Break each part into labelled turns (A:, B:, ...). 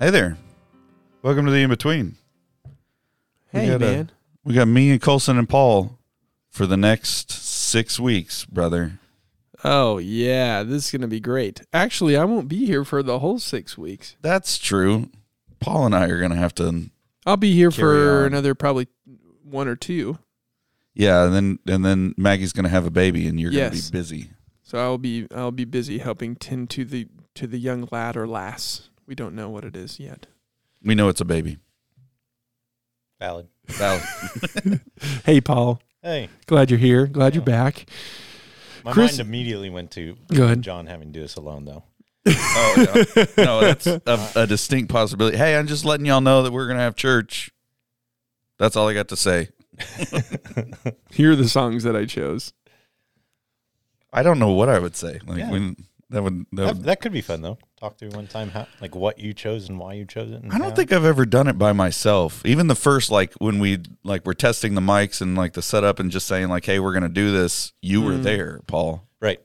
A: Hey there. Welcome to the in between. We
B: Hey,
A: got,
B: man.
A: We got me and Colson and Paul for the next six weeks, brother.
B: Oh, yeah. This is going to be great. Actually, I won't be here for the whole six weeks.
A: That's true. Paul and I are gonna have to
B: I'll be here for
A: on.
B: another probably one or two.
A: Yeah, and then and then Maggie's gonna have a baby and you're
B: Yes.
A: gonna be busy.
B: So I'll be I'll be busy helping tend to the to the young lad or lass. We don't know what it is yet.
A: We know it's a baby.
C: Valid.
A: Valid.
B: Hey, Paul.
C: Hey,
B: Glad you're here. Glad you're back.
C: my
B: Chris-
C: mind immediately went to
B: Good.
C: John having to do this alone, though.
A: oh yeah. No, that's a, a distinct possibility. Hey, I'm just letting y'all know that we're gonna have church. That's all I got to say.
B: Here are the songs that I chose.
A: I don't know what I would say. Like
C: Yeah.
A: when that would, that
C: That,
A: would
C: that could be fun though. Talk through one time how, like what you chose and why you chose it.
A: I don't
C: how.
A: think I've ever done it by myself. Even the first, like when we like we're testing the mics and like the setup and just saying like, "Hey, we're gonna do this." You were
B: Mm.
A: there, Paul.
C: right.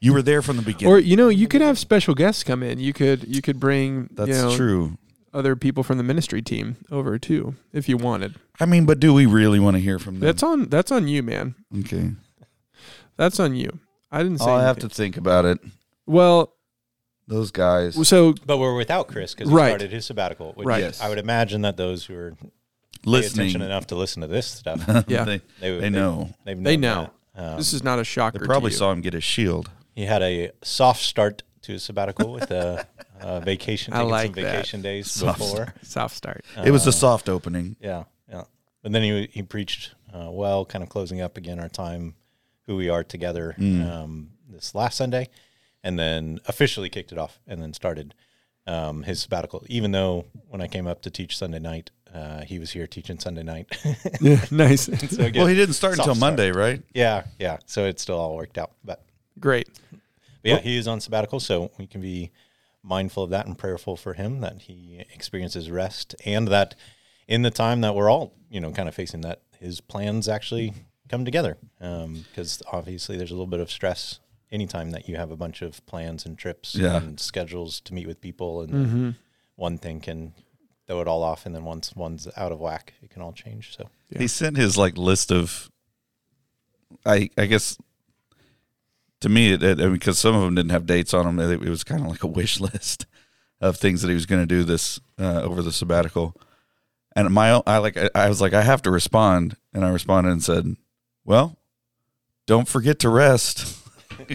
A: You were there from the beginning.
B: Or you know, you could have special guests come in. You could you could bring
A: That's
B: you know,
A: true.
B: other people from the ministry team over too if you wanted.
A: I mean, but do we really want to hear from them?
B: That's on that's on you, man.
A: okay.
B: That's on you. I didn't say
A: I'll have to think about it.
B: Well,
A: Those guys.
B: so
C: But we're without Chris because he
B: Right.
C: started his sabbatical. Which
B: Right.
A: Yes.
C: I would imagine that those who are
A: listening
C: attention enough to listen to this stuff,
B: Yeah.
A: they,
C: they would
A: they know.
C: They've
B: They know.
C: Um,
B: this is not a
A: They
B: shocker.
A: probably
B: to you.
A: saw him get his shield.
C: he had a soft start to his sabbatical with a, a vacation,
B: I like
C: some
B: that.
C: vacation days
A: Soft
C: before.
B: soft start.
A: it was
C: Uh,
A: a soft opening.
C: Yeah, yeah. And then he he preached uh, well, kind of closing up again our time, who we are together
A: Mm.
C: um, this last Sunday, and then officially kicked it off, and then started um, his sabbatical. Even though when I came up to teach Sunday night, uh, he was here teaching Sunday night.
B: Yeah, nice.
C: so again,
A: Well, he didn't start
C: soft
A: until
C: start.
A: Monday, right?
C: yeah, yeah. So it still all worked out, but,
B: Great.
C: but yeah, he is on sabbatical, so we can be mindful of that and prayerful for him that he experiences rest and that in the time that we're all you know kind of facing that his plans actually come together because obviously there's a little bit of stress anytime that you have a bunch of plans and trips
A: Yeah.
C: and schedules to meet with people and
B: Mm-hmm.
C: one thing can throw it all off and then once one's out of whack it can all change so
B: Yeah.
A: He sent his like list of. I I guess. To me, it, it, because some of them didn't have dates on them, it, it was kind of like a wish list of things that he was going to do this uh, over the sabbatical. And my, own- I like, I, I was like, I have to respond, and I responded and said, "Well, don't forget to rest."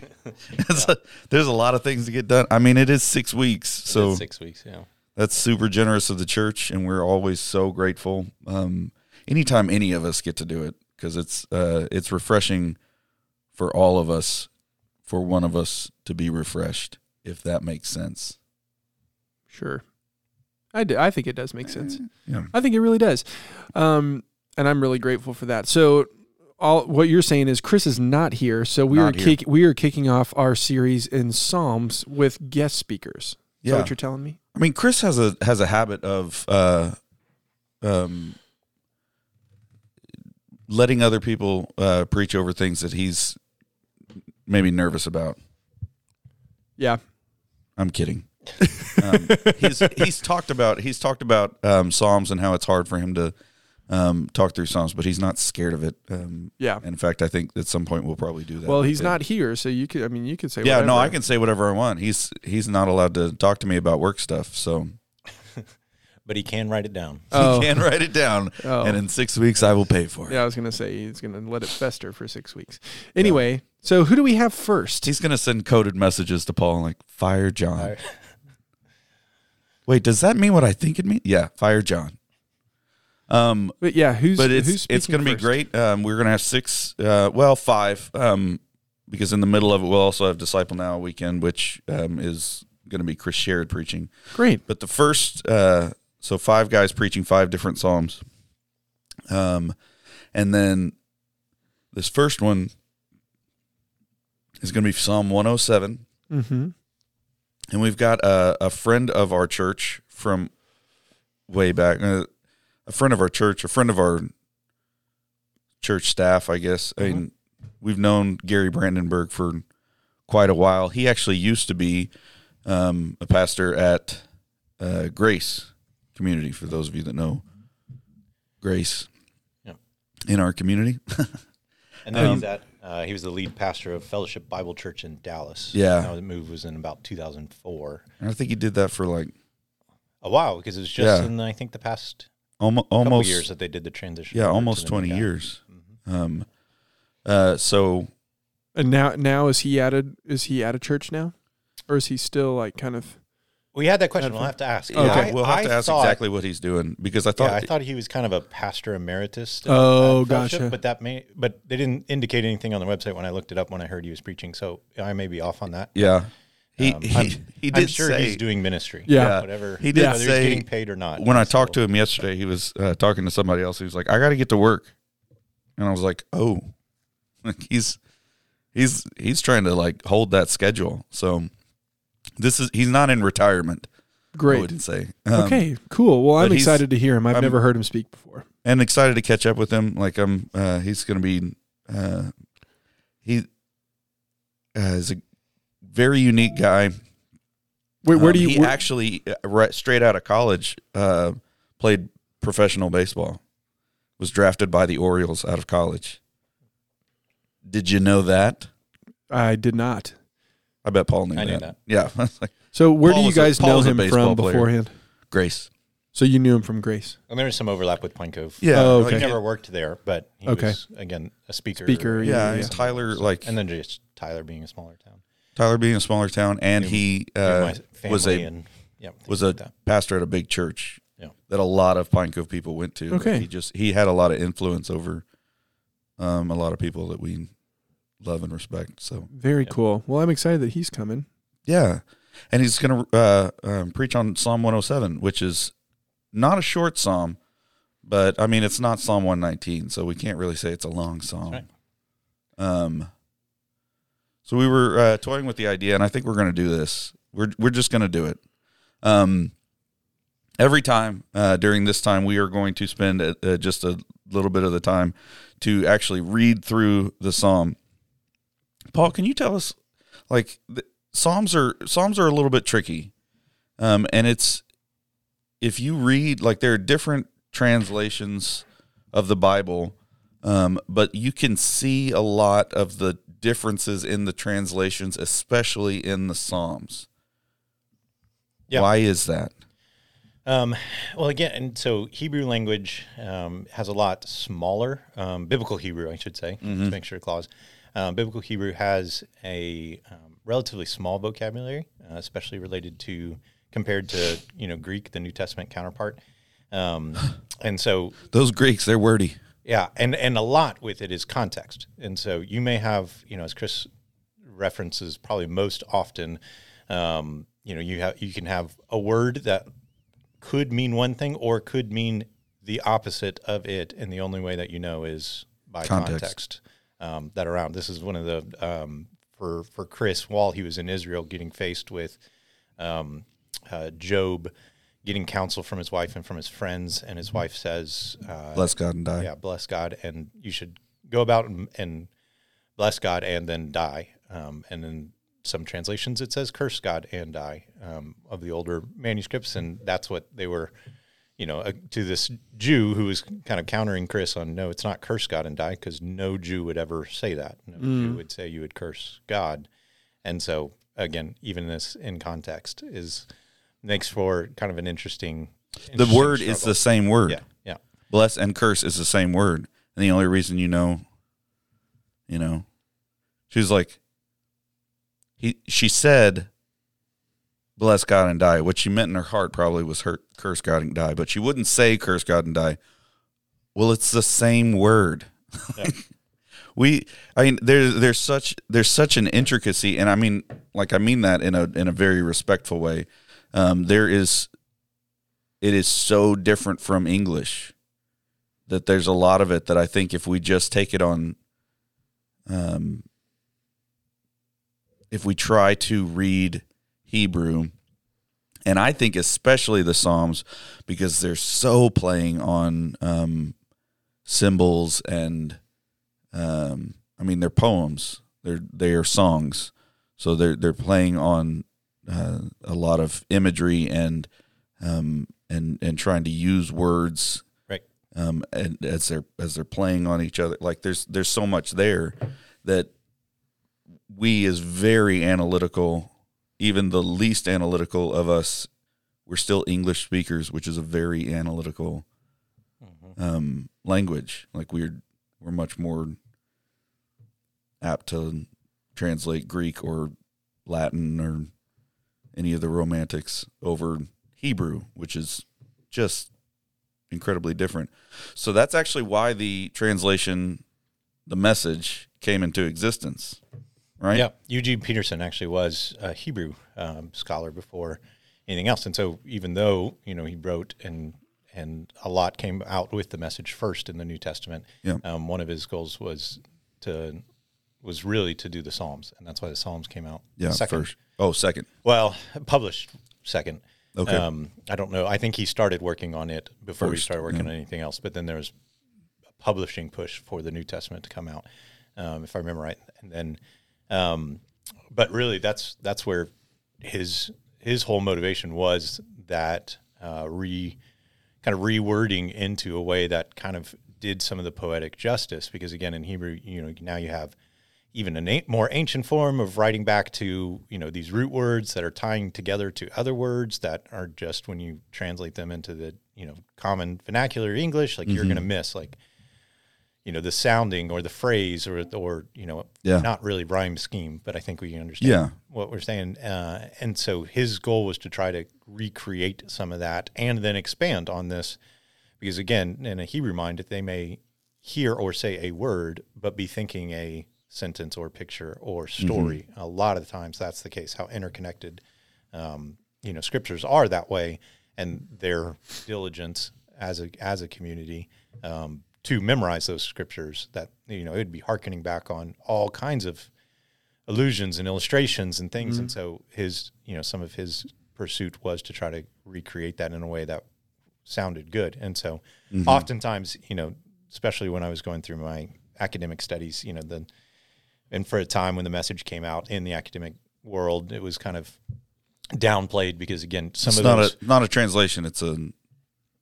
A: It's a- there's a lot of things to get done. I mean, it is six weeks, so
C: It's six weeks yeah
A: that's super generous of the church, and we're always so grateful. Um, anytime any of us get to do it, because it's uh, it's refreshing for all of us, for one of us to be refreshed, if that makes sense.
B: Sure. I do. I think it does make sense.
A: Yeah.
B: I think it really does. Um, and I'm really grateful for that. So all what you're saying is Chris is not here, so we
A: Not
B: are kick, we are kicking off our series in Psalms with guest speakers. Is that
A: Yeah.
B: what you're telling me?
A: I mean, Chris has a has a habit of uh, um, letting other people uh, preach over things that he's maybe nervous about.
B: Yeah.
A: I'm kidding. um, he's he's talked about he's talked about um, Psalms and how it's hard for him to um, talk through Psalms, but he's not scared of it. Um,
B: Yeah.
A: in fact, I think at some point we'll probably do that.
B: Well, he's
A: him.
B: not here, so you could. I mean, you could say.
A: Yeah, no. I can say whatever I want. He's he's not allowed to talk to me about work stuff, so
C: but he can write it down
B: Oh.
A: he can write it down,
B: Oh.
A: and in six weeks I will pay for it.
B: Yeah, I was gonna say he's gonna let it fester for six weeks. Anyway, so who do we have first?
A: He's gonna send coded messages to Paul like fire John.
C: Fire-
A: Wait, does that mean what I think it means? Yeah, fire John. Um,
B: but yeah, who's
A: but
B: who's
A: it's it's going to be great. Um, we're going to have six, uh, well, five, um, because in the middle of it we'll also have Disciple Now weekend, which um, is going to be Chris Sherrod preaching.
B: Great.
A: But the first, uh, so five guys preaching five different psalms, um, and then this first one is going to be Psalm 107.
B: Mm-hmm.
A: And we've got a, a friend of our church from way back, uh, a friend of our church, a friend of our church staff, I guess. I mean, we've known Gary Brandenburg for quite a while. He actually used to be um, a pastor at uh, Grace community. For those of you that know Grace
C: Yep.
A: in our community,
C: And then
A: Um,
C: he's at, uh, he was the lead pastor of Fellowship Bible Church in Dallas.
A: Yeah.
C: Now the move was in about 2004.
A: and I think he did that for like
C: A while because it was just
A: Yeah.
C: in I think the past
A: almost almost
C: years that they did the transition.
A: yeah almost twenty
C: guy.
A: years.
C: Mhm.
A: Um, uh, so
B: And now, now is he at a is he at a church now, or is he still like kind of?
C: We had that question. We'll have to ask.
A: yeah,
B: Okay.
C: I-
A: we'll have
C: I
A: to ask
C: thought-
A: exactly what he's doing because I
C: Yeah,
A: thought
C: I thought he was kind of a pastor emeritus.
B: Oh,
C: at Fellowship,
B: gotcha.
C: But that may, but they didn't indicate anything on the website when I looked it up when I heard he was preaching. So I may be off on that.
A: yeah he
C: Um,
A: he,
C: I'm,
A: he
C: I'm
A: did
C: sure
A: say
C: he's doing ministry.
B: Yeah.
C: whatever.
A: He did
C: whether
A: say-
C: he's getting paid or not.
A: when I
C: he's
A: talked to him yesterday, he was uh, talking to somebody else. He was like, "I got to get to work," and I was like, "Oh, like he's he's he's trying to like hold that schedule." So this is he's not in retirement. I
B: Great.
A: wouldn't say. Um,
B: okay, cool. Well, I'm excited to hear him. I've
A: I'm-
B: never heard him speak before.
A: and excited to catch up with him. Like I'm, uh, he's going to be. Uh, he uh, is a very unique guy.
B: Wait, where
A: Um,
B: do you?
A: He
B: where-
A: actually, uh, right straight out of college, uh, played professional baseball. Was drafted by the Orioles out of college. Did you know that?
B: I did not.
A: I bet Paul knew
C: I
A: that.
C: knew that.
A: Yeah, I was like
B: So where
A: Paul
B: do you
A: was a-
B: guys know him from
A: player.
B: beforehand?
A: Grace.
B: So you knew him from Grace.
C: and there is some overlap with Pine Cove.
A: Yeah.
B: Oh,
C: He
B: okay.
C: never worked there, but he
B: Okay.
C: was again a speaker.
B: Speaker,
A: Yeah,
B: yeah, yeah.
A: Tyler. Like
C: and then just Tyler being a smaller town.
A: Tyler being a smaller town, and
C: Knew-
A: he uh, was a
C: and yeah things
A: was a
C: like that.
A: pastor at a big church
C: Yeah.
A: that a lot of Pine Cove people went to.
B: Okay.
A: he just he had a lot of influence over um, a lot of people that we love and respect. So
B: Very
C: Yeah.
B: cool. Well, I'm excited that he's coming.
A: yeah, and he's going to uh, um, preach on Psalm 107, which is not a short psalm, but I mean it's not Psalm 119, so we can't really say it's a long psalm.
C: right.
A: Um. So we were uh, toying with the idea, and I think we're going to do this. We're we're just going to do it. Um, every time uh, during this time, we are going to spend uh, uh, just a little bit of the time to actually read through the psalm. Paul, can you tell us, like, the, psalms are psalms are a little bit tricky, um, and it's if you read like there are different translations of the Bible, um, but you can see a lot of the differences in the translations, especially in the Psalms.
C: Yeah.
A: Why is that?
C: Um, well, again, and so Hebrew language um, has a lot smaller, um, biblical Hebrew, I should say, to make sure clause. Um, biblical Hebrew has a um, relatively small vocabulary, uh, especially related to compared to you know Greek, the New Testament counterpart. Um, and so
A: Those Greeks, they're wordy.
C: Yeah, and and a lot with it is context. And so you may have, you know, as Chris references probably most often, um, you know, you have you can have a word that could mean one thing or could mean the opposite of it, and the only way that you know is by
A: Context.
C: context, um, that around. This is one of the um, for for Chris while he was in Israel, getting faced with um, uh, Job. Getting counsel from his wife and from his friends, and his wife says, uh,
A: Bless God and die.
C: yeah, bless God, and you should go about and, and bless God and then die. Um, and in some translations, it says curse God and die um, of the older manuscripts, and that's what they were, you know, uh, to this Jew who was kind of countering Chris on no, it's not curse God and die because no Jew would ever say that. No Jew would say you would curse God, and so again, even this in context is makes for kind of an interesting.
A: The
C: interesting
A: word is the same word.
C: yeah yeah.
A: Bless and curse is the same word. And the only reason you know, you know, she's like, he, she said, bless God and die. What she meant in her heart probably was hurt, curse God and die, but she wouldn't say curse God and die. Well, it's the same word.
C: Yeah.
A: we, I mean, there's, there's such, there's such an intricacy. And I mean, like, I mean that in a, in a very respectful way. Um, there is, it is so different from English that there's a lot of it that I think if we just take it on, um, if we try to read Hebrew, and I think especially the Psalms because they're so playing on um, symbols and, um, I mean, they're poems. They're they are songs, so they're they're playing on uh, a lot of imagery and um, and and trying to use words
C: Right.
A: um, and as they're as they're playing on each other. Like there's there's so much there that we as very analytical, even the least analytical of us, we're still English speakers, which is a very analytical um, language. Like we're we're much more apt to translate Greek or Latin or any of the romantics over Hebrew, which is just incredibly different. So that's actually why the translation, the message came into existence, right?
C: Yeah, Eugene Peterson actually was a Hebrew um, scholar before anything else, and so even though you know he wrote and and a lot came out with the message first in the New Testament,
A: Yeah.
C: um, one of his goals was to was really to do the Psalms, and that's why the Psalms came out
A: Yeah,
C: second.
A: first. Oh, second.
C: Well, published second.
A: Okay.
C: Um, I don't know. I think he started working on it before he started working on anything else. But then there was a publishing push for the New Testament to come out, um, if I remember right. And then, um, but really, that's that's where his his whole motivation was that uh, re kind of rewording into a way that kind of did some of the poetic justice. Because again, in Hebrew, you know, now you have even a na- more ancient form of writing back to you know these root words that are tying together to other words that are just when you translate them into the you know common vernacular English, like you're going to miss like you know the sounding or the phrase or or you know
A: Yeah.
C: not really rhyme scheme, but I think we understand
A: Yeah.
C: what we're saying. Uh, and so his goal was to try to recreate some of that and then expand on this because again, in a Hebrew mind, they may hear or say a word, but be thinking a sentence or picture or story. A lot of the times, that's the case. How interconnected, um, you know, scriptures are that way, and their diligence as a as a community um, to memorize those scriptures. That you know, it would be hearkening back on all kinds of allusions and illustrations and things. And so his, you know, some of his pursuit was to try to recreate that in a way that sounded good. And so oftentimes, you know, especially when I was going through my academic studies, you know, the and for a time when the message came out in the academic world, it was kind of downplayed because again, some
A: It's
C: of
A: not
C: those,
A: a not a translation. It's a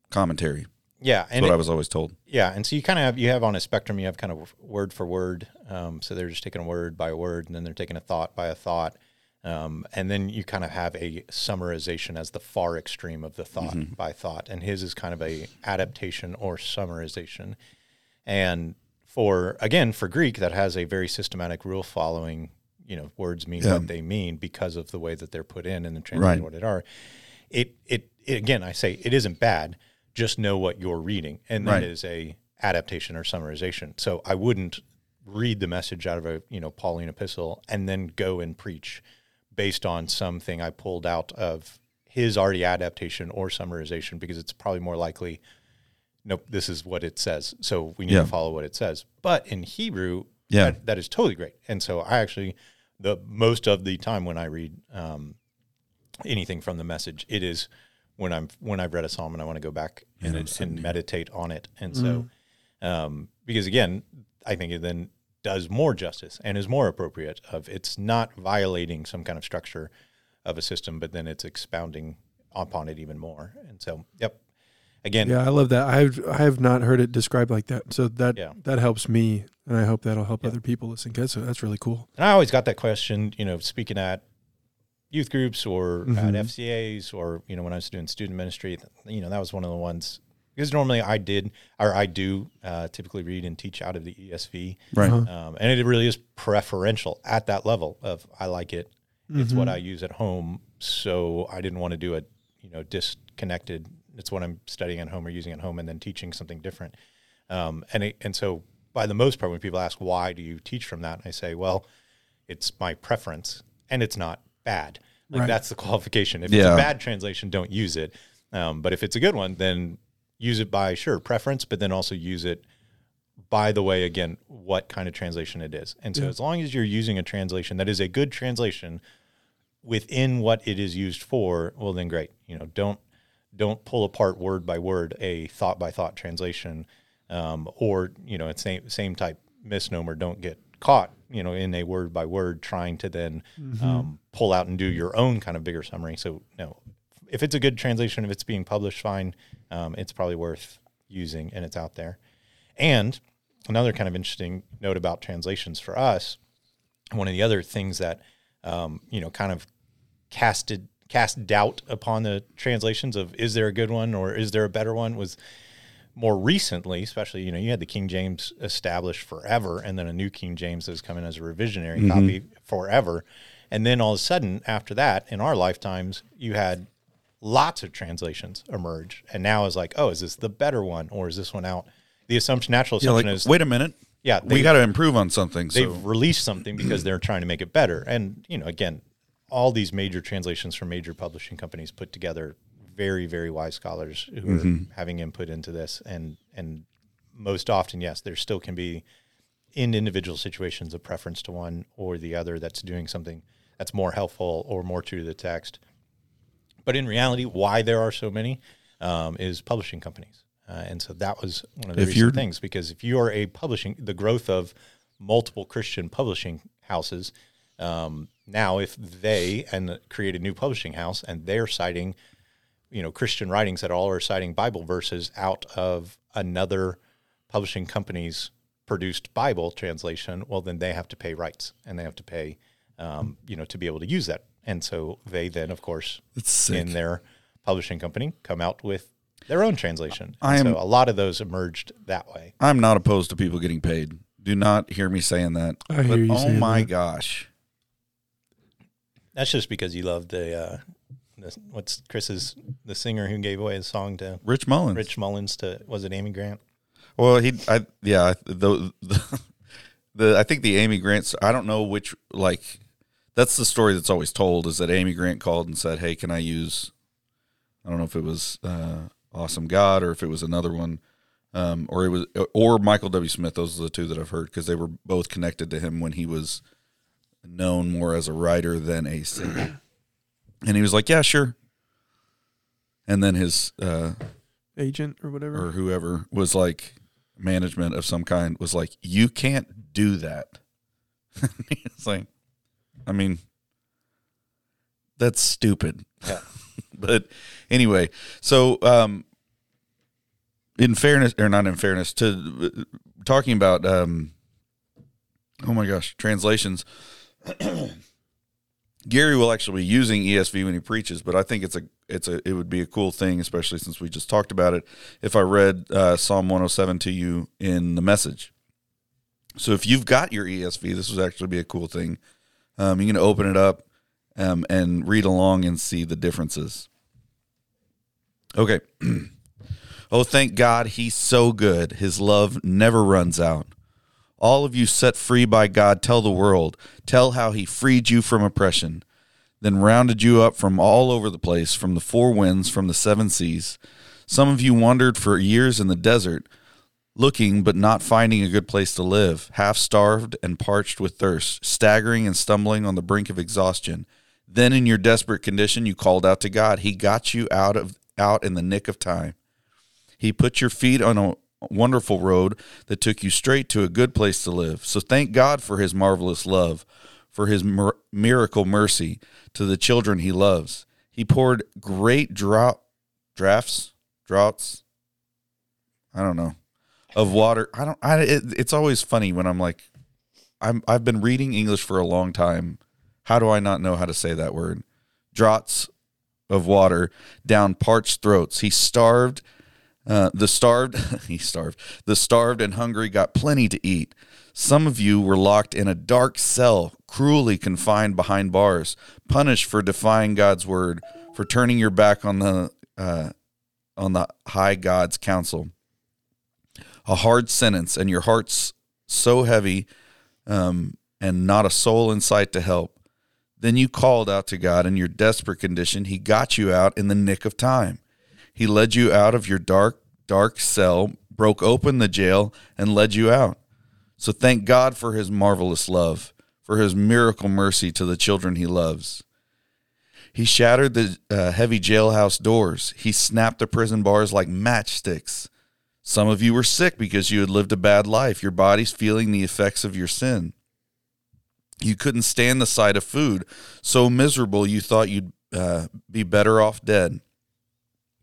A: commentary.
C: yeah,
A: That's
C: and
A: what
C: it-
A: I was always told.
C: Yeah, and so you kind of have you have on a spectrum. You have kind of word for word. Um, so they're just taking a word by word, and then they're taking a thought by a thought, um, and then you kind of have a summarization as the far extreme of the thought by thought. And his is kind of a adaptation or summarization. And for again for Greek, that has a very systematic rule following. You know, words mean
A: Yeah.
C: what they mean because of the way that they're put in and the translated
A: Right.
C: what it are. It, it it again, I say it isn't bad. Just know what you're reading, and that
A: Right.
C: is a adaptation or summarization. So I wouldn't read the message out of a you know Pauline epistle and then go and preach based on something I pulled out of his already adaptation or summarization because it's probably more likely nope this is what it says. So we need
A: Yeah.
C: to follow what it says. But in Hebrew
A: Yeah.
C: that, that is totally great. And so I actually the most of the time when I read um, anything from the message it is when I'm when I've read a psalm and I want to go back and, and meditate on it. And so um, because again I think it then does more justice and is more appropriate of it's not violating some kind of structure of a system but then it's expounding upon it even more. And so yep again
B: Yeah, I love that. I've I have not heard it described like that. So that
C: Yeah.
B: that helps me, and I hope that'll help other people listen. Cause that's, that's really cool.
C: And I always got that question, you know, speaking at youth groups or at
B: Mhm.
C: FCAs or, you know, when I was doing student ministry, you know, that was one of the ones because normally I did or I do uh, typically read and teach out of the ESV.
A: Right.
B: Uh-huh.
C: Um, and it really is preferential at that level of I like it. It's what I use at home. So I didn't want to do a you know, disconnected. It's what I'm studying at home or using at home and then teaching something different. Um, and it, and so by the most part, when people ask why do you teach from that, I say, well, it's my preference, and it's not bad. Like
B: Right.
C: that's the qualification. If it's a bad translation, don't use it. Um, but if it's a good one, then use it by sure preference, but then also use it by the way again what kind of translation it is. And so
B: Yeah.
C: as long as you're using a translation that is a good translation within what it is used for, well then great. You know, don't don't pull apart word by word a thought by thought translation, um, or you know, it's same same type misnomer. Don't get caught, you know, in a word by word trying to then um, pull out and do your own kind of bigger summary. So no, if it's a good translation, if it's being published fine, um, it's probably worth using and it's out there. And another kind of interesting note about translations for us, one of the other things that um, you know kind of casted cast doubt upon the translations of is there a good one or is there a better one was more recently, especially, you know, you had the King James established forever and then a new King James that was coming as a revisionary mm-hmm. copy forever. And then all of a sudden, after that, in our lifetimes, you had lots of translations emerge. And now it's like, oh, is this the better one or is this one out? The assumption, natural assumption
A: like,
C: is
A: wait a minute.
C: Yeah,
A: we got to improve on something.
C: They've so. released something because they're trying to make it better. And, you know, again, all these major translations from major publishing companies put together very very wise scholars who mm-hmm. are having input into this. And and most often yes there still can be in individual situations a preference to one or the other that's doing something that's more helpful or more true to the text. But in reality why there are so many um, is publishing companies. Uh, and so that was one of the recent things because if you are a publishing the growth of multiple christian publishing houses um, now if they and create a new publishing house and they're citing you know Christian writings that all are citing Bible verses out of another publishing company's produced Bible translation, well then they have to pay rights and they have to pay um, you know to be able to use that. And so they then of course in their publishing company come out with their own translation. I am, so a lot of those emerged that way.
A: I'm not opposed to people getting paid. Do not hear me saying that.
B: I hear you
A: oh my
B: that.
A: gosh.
C: That's just because you love the uh, the, what's Chris's the singer who gave away his song to
A: Rich Mullins.
C: Rich Mullins to was it Amy Grant?
A: Well, he I yeah the the, the I think the Amy Grant I don't know which like that's the story that's always told is that Amy Grant called and said, "Hey, can I use?" I don't know if it was uh, "Awesome God" or if it was another one, um, or it was or Michael W. Smith. Those are the two that I've heard because they were both connected to him when he was known more as a writer than a singer. And he was like, "Yeah, sure." And then his uh,
B: agent or whatever
A: or whoever was like management of some kind was like, "You can't do that." it's like, I mean, that's stupid.
C: Yeah.
A: but anyway, so um, in fairness, or not in fairness, to uh, talking about, um, oh my gosh, translations. Gary will actually be using ESV when he preaches, but I think it's a it's a it would be a cool thing, especially since we just talked about it. If I read uh, Psalm 107 to you in the message, so if you've got your ESV, this would actually be a cool thing. Um, you can open it up um, and read along and see the differences. Okay. oh, thank God, He's so good. His love never runs out. All of you set free by God, tell the world. Tell how he freed you from oppression, then rounded you up from all over the place, from the four winds, from the seven seas. Some of you wandered for years in the desert, looking but not finding a good place to live, half starved and parched with thirst, staggering and stumbling on the brink of exhaustion. Then in your desperate condition you called out to God. He got you out of out in the nick of time. He put your feet on a wonderful road that took you straight to a good place to live. So thank God for his marvelous love, for his mir- miracle mercy to the children he loves. He poured great drop drafts, droughts, I don't know, of water. I don't I it, it's always funny when I'm like I'm I've been reading English for a long time. How do I not know how to say that word? Draughts of water down parched throats. He starved uh, the starved, he starved. The starved and hungry got plenty to eat. Some of you were locked in a dark cell, cruelly confined behind bars, punished for defying God's word, for turning your back on the uh, on the high God's counsel. A hard sentence, and your heart's so heavy, um, and not a soul in sight to help. Then you called out to God in your desperate condition. He got you out in the nick of time. He led you out of your dark, dark cell, broke open the jail, and led you out. So thank God for his marvelous love, for his miracle mercy to the children he loves. He shattered the uh, heavy jailhouse doors. He snapped the prison bars like matchsticks. Some of you were sick because you had lived a bad life, your bodies feeling the effects of your sin. You couldn't stand the sight of food, so miserable you thought you'd uh, be better off dead.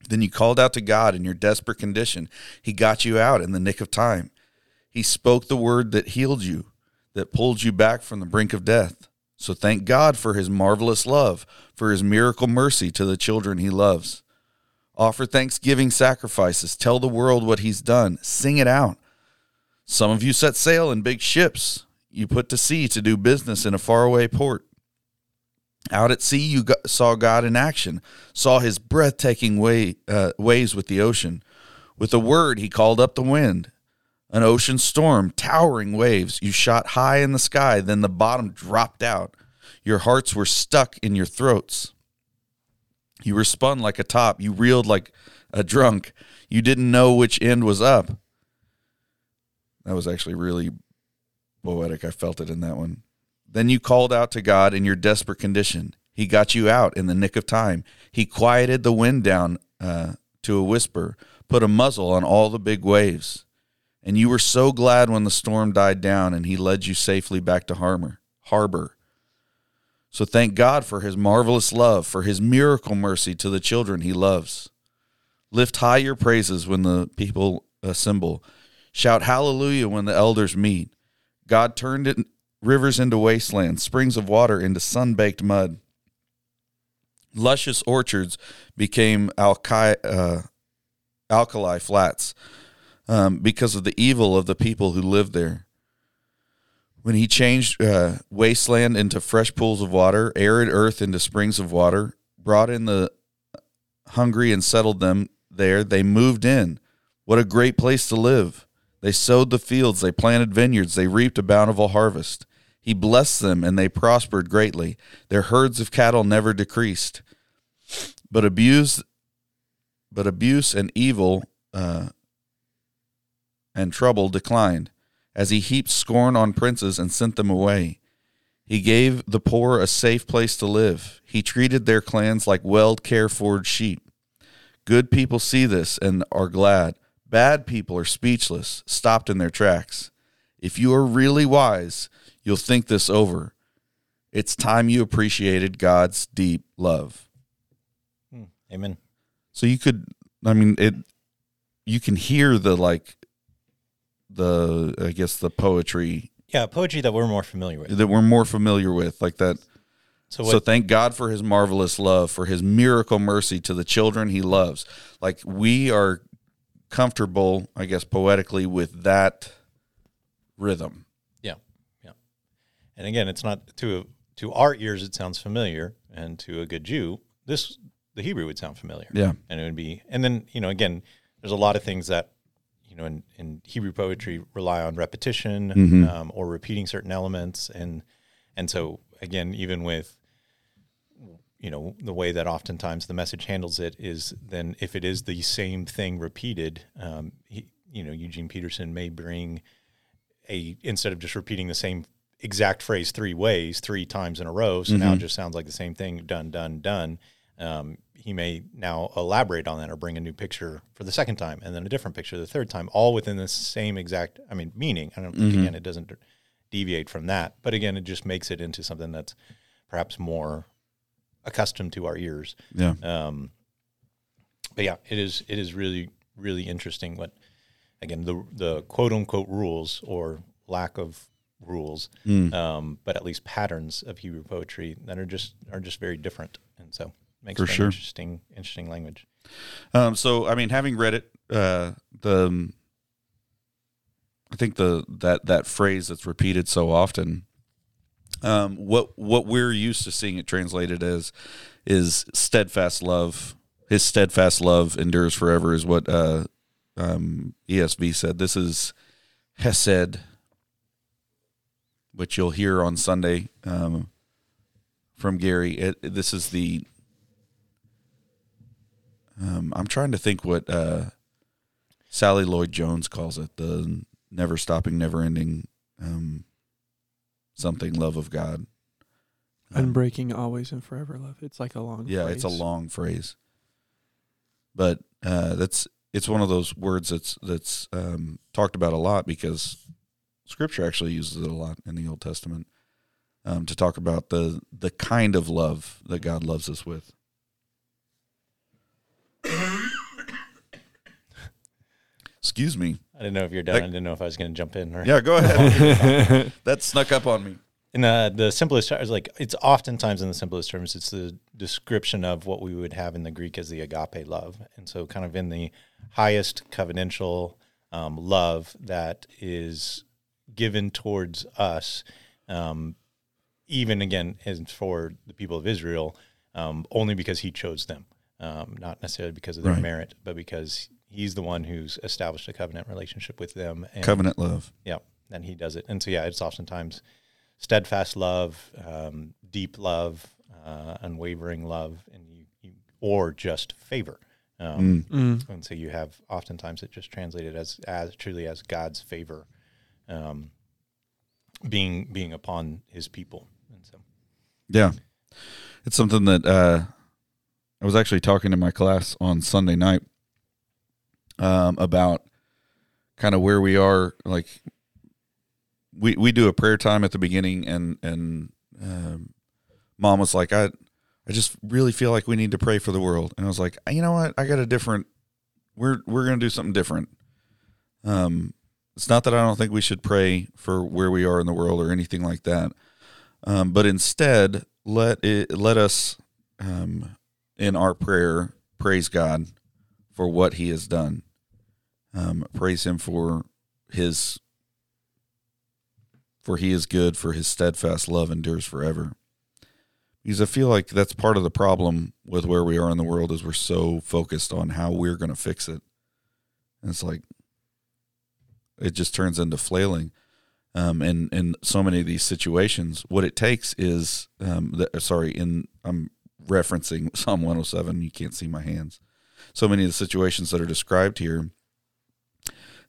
A: Then you called out to God in your desperate condition. He got you out in the nick of time. He spoke the word that healed you, that pulled you back from the brink of death. So thank God for his marvelous love, for his miracle mercy to the children he loves. Offer thanksgiving sacrifices. Tell the world what he's done. Sing it out. Some of you set sail in big ships. You put to sea to do business in a faraway port. Out at sea, you saw God in action, saw his breathtaking way, uh, waves with the ocean. With a word, he called up the wind. An ocean storm, towering waves. You shot high in the sky, then the bottom dropped out. Your hearts were stuck in your throats. You were spun like a top. You reeled like a drunk. You didn't know which end was up. That was actually really poetic. I felt it in that one. Then you called out to God in your desperate condition. He got you out in the nick of time. He quieted the wind down uh, to a whisper, put a muzzle on all the big waves. And you were so glad when the storm died down and he led you safely back to harbor. harbor. So thank God for his marvelous love, for his miracle mercy to the children he loves. Lift high your praises when the people assemble. Shout hallelujah when the elders meet. God turned it, rivers into wastelands, springs of water into sun baked mud. Luscious orchards became alki- uh, alkali flats um, because of the evil of the people who lived there. When he changed uh, wasteland into fresh pools of water, arid earth into springs of water, brought in the hungry and settled them there, they moved in. What a great place to live! They sowed the fields, they planted vineyards, they reaped a bountiful harvest. He blessed them, and they prospered greatly. Their herds of cattle never decreased. But abuse, but abuse and evil uh, and trouble declined, as he heaped scorn on princes and sent them away. He gave the poor a safe place to live. He treated their clans like well cared for sheep. Good people see this and are glad. Bad people are speechless, stopped in their tracks. If you are really wise, you'll think this over. It's time you appreciated God's deep love.
C: Hmm. Amen.
A: So you could, I mean, it. You can hear the like, the I guess the poetry
C: Yeah, poetry that we're more familiar with.
A: that we're more familiar with, like that.
C: So,
A: So thank God for His marvelous love, for His miracle mercy to the children He loves. Like we are comfortable, I guess, poetically with that rhythm.
C: And again, it's not to to our ears it sounds familiar, and to a good Jew, this the Hebrew would sound familiar.
A: Yeah.
C: and it would be. And then you know, again, there's a lot of things that you know in, in Hebrew poetry rely on repetition
A: Mhm.
C: um, or repeating certain elements, and and so again, even with you know the way that oftentimes the message handles it is then if it is the same thing repeated, um, he, you know Eugene Peterson may bring a instead of just repeating the same exact phrase three ways three times in a row, so now it just sounds like the same thing done done done. Um, he may now elaborate on that or bring a new picture for the second time and then a different picture the third time, all within the same exact, I mean, meaning. I don't think, again, it doesn't deviate from that. But again, it just makes it into something that's perhaps more accustomed to our ears.
A: Yeah.
C: Um, but yeah, it is it is really really interesting. What again the the quote unquote rules or lack of rules, um, but at least patterns of Hebrew poetry that are just are just very different, and so makes
A: For
C: for
A: sure.
C: interesting interesting language.
A: Um, so I mean, having read it, uh, the um, I think the that that phrase that's repeated so often, um, what what we're used to seeing it translated as is steadfast love. His steadfast love endures forever, is what uh, um, ESV said. This is Hesed, which you'll hear on Sunday um, from Gary. It, this is the um, I'm trying to think what uh, Sally Lloyd Jones calls it the never stopping, never ending um, something love of God. Um,
B: Unbreaking, always and forever love. It's like a long.
A: yeah, it's a long phrase, but uh, that's it's one of those words that's that's um, talked about a lot because Scripture actually uses it a lot in the Old Testament um, to talk about the the kind of love that God loves us with. excuse me.
C: I didn't know if you're done.
A: Like-
C: I didn't know if I was going to jump in. Or,
A: Yeah, go ahead. that snuck up on me.
C: In uh, the simplest terms, like it's oftentimes in the simplest terms, it's the description of what we would have in the Greek as the agape love, and so kind of in the highest covenantal um, love that is given towards us, um, even again as for the people of Israel, um, only because He chose them, um, not necessarily because of their
A: Right.
C: merit, but because He's the one who's established a covenant relationship with them. And
A: Covenant love.
C: yeah, and he does it. And so, yeah, it's oftentimes steadfast love, um, deep love, uh, unwavering love, and you, you or just favor. Um,
B: Mm.
C: And so you have oftentimes it just translated as as truly as God's favor, um, being being upon His people. And so,
A: Yeah. It's something that uh, I was actually talking to my class on Sunday night um, about kind of where we are. Like, we, we do a prayer time at the beginning, and, and um, mom was like, I, I just really feel like we need to pray for the world. And I was like, you know what? I got a different, we're, we're to do something different. Um, it's not that I don't think we should pray for where we are in the world or anything like that. Um, but instead, let it let us um, in our prayer praise God for what He has done. Um, praise Him for His for He is good, for His steadfast love endures forever. Because I feel like that's part of the problem with where we are in the world is we're so focused on how we're going to fix it, and it's like it just turns into flailing um, in in so many of these situations. What it takes is, um, the, sorry, in I'm referencing Psalm 107. You can't see my hands. So many of the situations that are described here,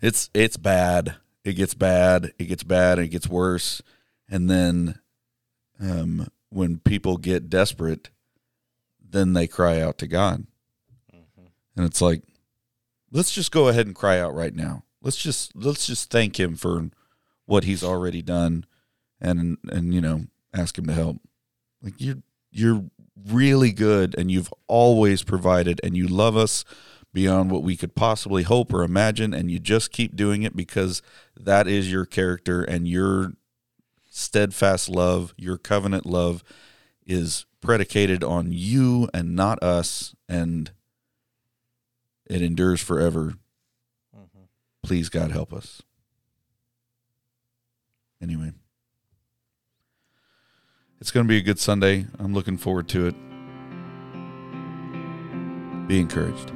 A: it's it's bad. It gets bad. It gets bad. And It gets worse, and then, um, when people get desperate, then they cry out to God, and it's like, let's just go ahead and cry out right now. Let's just let's just thank Him for what he's already done and and you know ask him to help. Like you're you're really good and you've always provided and you love us beyond what we could possibly hope or imagine. And you just keep doing it because that is your character and your steadfast love your covenant love is predicated on you and not us. And it endures forever please god help us. Anyway it's going to be a good sunday. I'm looking forward to it. Be encouraged